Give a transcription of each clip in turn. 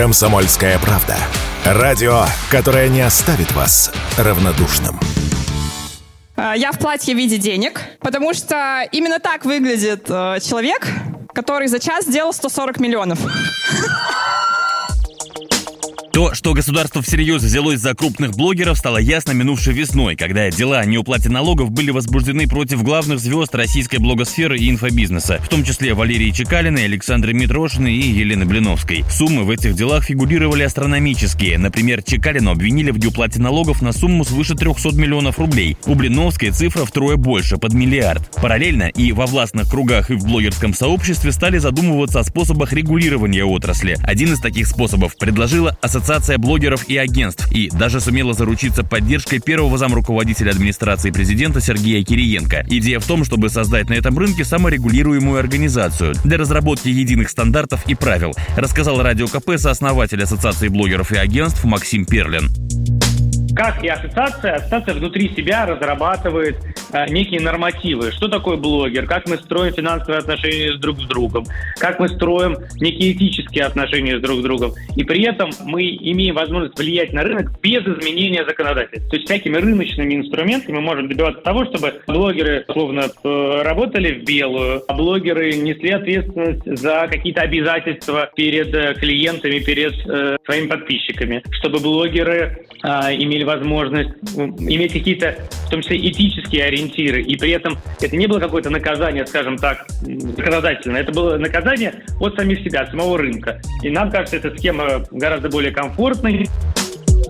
«Комсомольская правда». Радио, которое не оставит вас равнодушным. А, я в платье в виде денег, потому что именно так выглядит э, человек, который за час сделал 140 миллионов. То, что государство всерьез взялось за крупных блогеров, стало ясно минувшей весной, когда дела о неуплате налогов были возбуждены против главных звезд российской блогосферы и инфобизнеса, в том числе Валерии Чекалиной, Александры Митрошиной и Елены Блиновской. Суммы в этих делах фигурировали астрономические. Например, Чекалину обвинили в неуплате налогов на сумму свыше 300 миллионов рублей. У Блиновской цифра втрое больше, под миллиард. Параллельно и во властных кругах, и в блогерском сообществе стали задумываться о способах регулирования отрасли. Один из таких способов предложила Ассоциация Ассоциация блогеров и агентств и даже сумела заручиться поддержкой первого замруководителя администрации президента Сергея Кириенко. Идея в том, чтобы создать на этом рынке саморегулируемую организацию для разработки единых стандартов и правил, рассказал Радио КП сооснователь Ассоциации блогеров и агентств Максим Перлин как и ассоциация, ассоциация внутри себя разрабатывает э, некие нормативы. Что такое блогер? Как мы строим финансовые отношения с друг с другом? Как мы строим некие этические отношения с друг с другом? И при этом мы имеем возможность влиять на рынок без изменения законодательства. То есть всякими рыночными инструментами мы можем добиваться того, чтобы блогеры, словно, э, работали в белую, а блогеры несли ответственность за какие-то обязательства перед э, клиентами, перед э, своими подписчиками, чтобы блогеры э, имели возможность иметь какие-то, в том числе, этические ориентиры, и при этом это не было какое-то наказание, скажем так, законодательное, это было наказание от самих себя, от самого рынка. И нам кажется, эта схема гораздо более комфортной.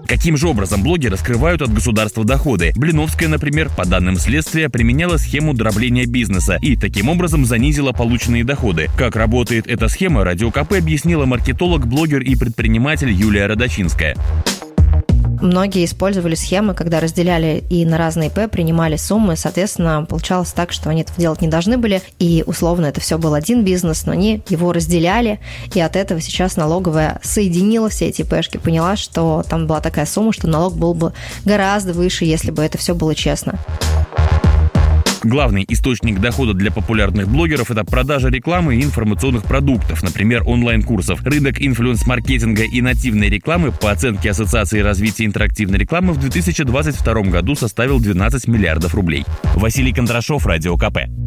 Каким же образом блогеры скрывают от государства доходы? Блиновская, например, по данным следствия, применяла схему дробления бизнеса и таким образом занизила полученные доходы. Как работает эта схема, Радио КП объяснила маркетолог, блогер и предприниматель Юлия Родочинская. Многие использовали схемы, когда разделяли и на разные ИП принимали суммы. Соответственно, получалось так, что они этого делать не должны были. И условно это все был один бизнес, но они его разделяли. И от этого сейчас налоговая соединила все эти ИПшки, поняла, что там была такая сумма, что налог был бы гораздо выше, если бы это все было честно. Главный источник дохода для популярных блогеров – это продажа рекламы и информационных продуктов, например, онлайн-курсов. Рынок инфлюенс-маркетинга и нативной рекламы по оценке Ассоциации развития интерактивной рекламы в 2022 году составил 12 миллиардов рублей. Василий Кондрашов, Радио КП.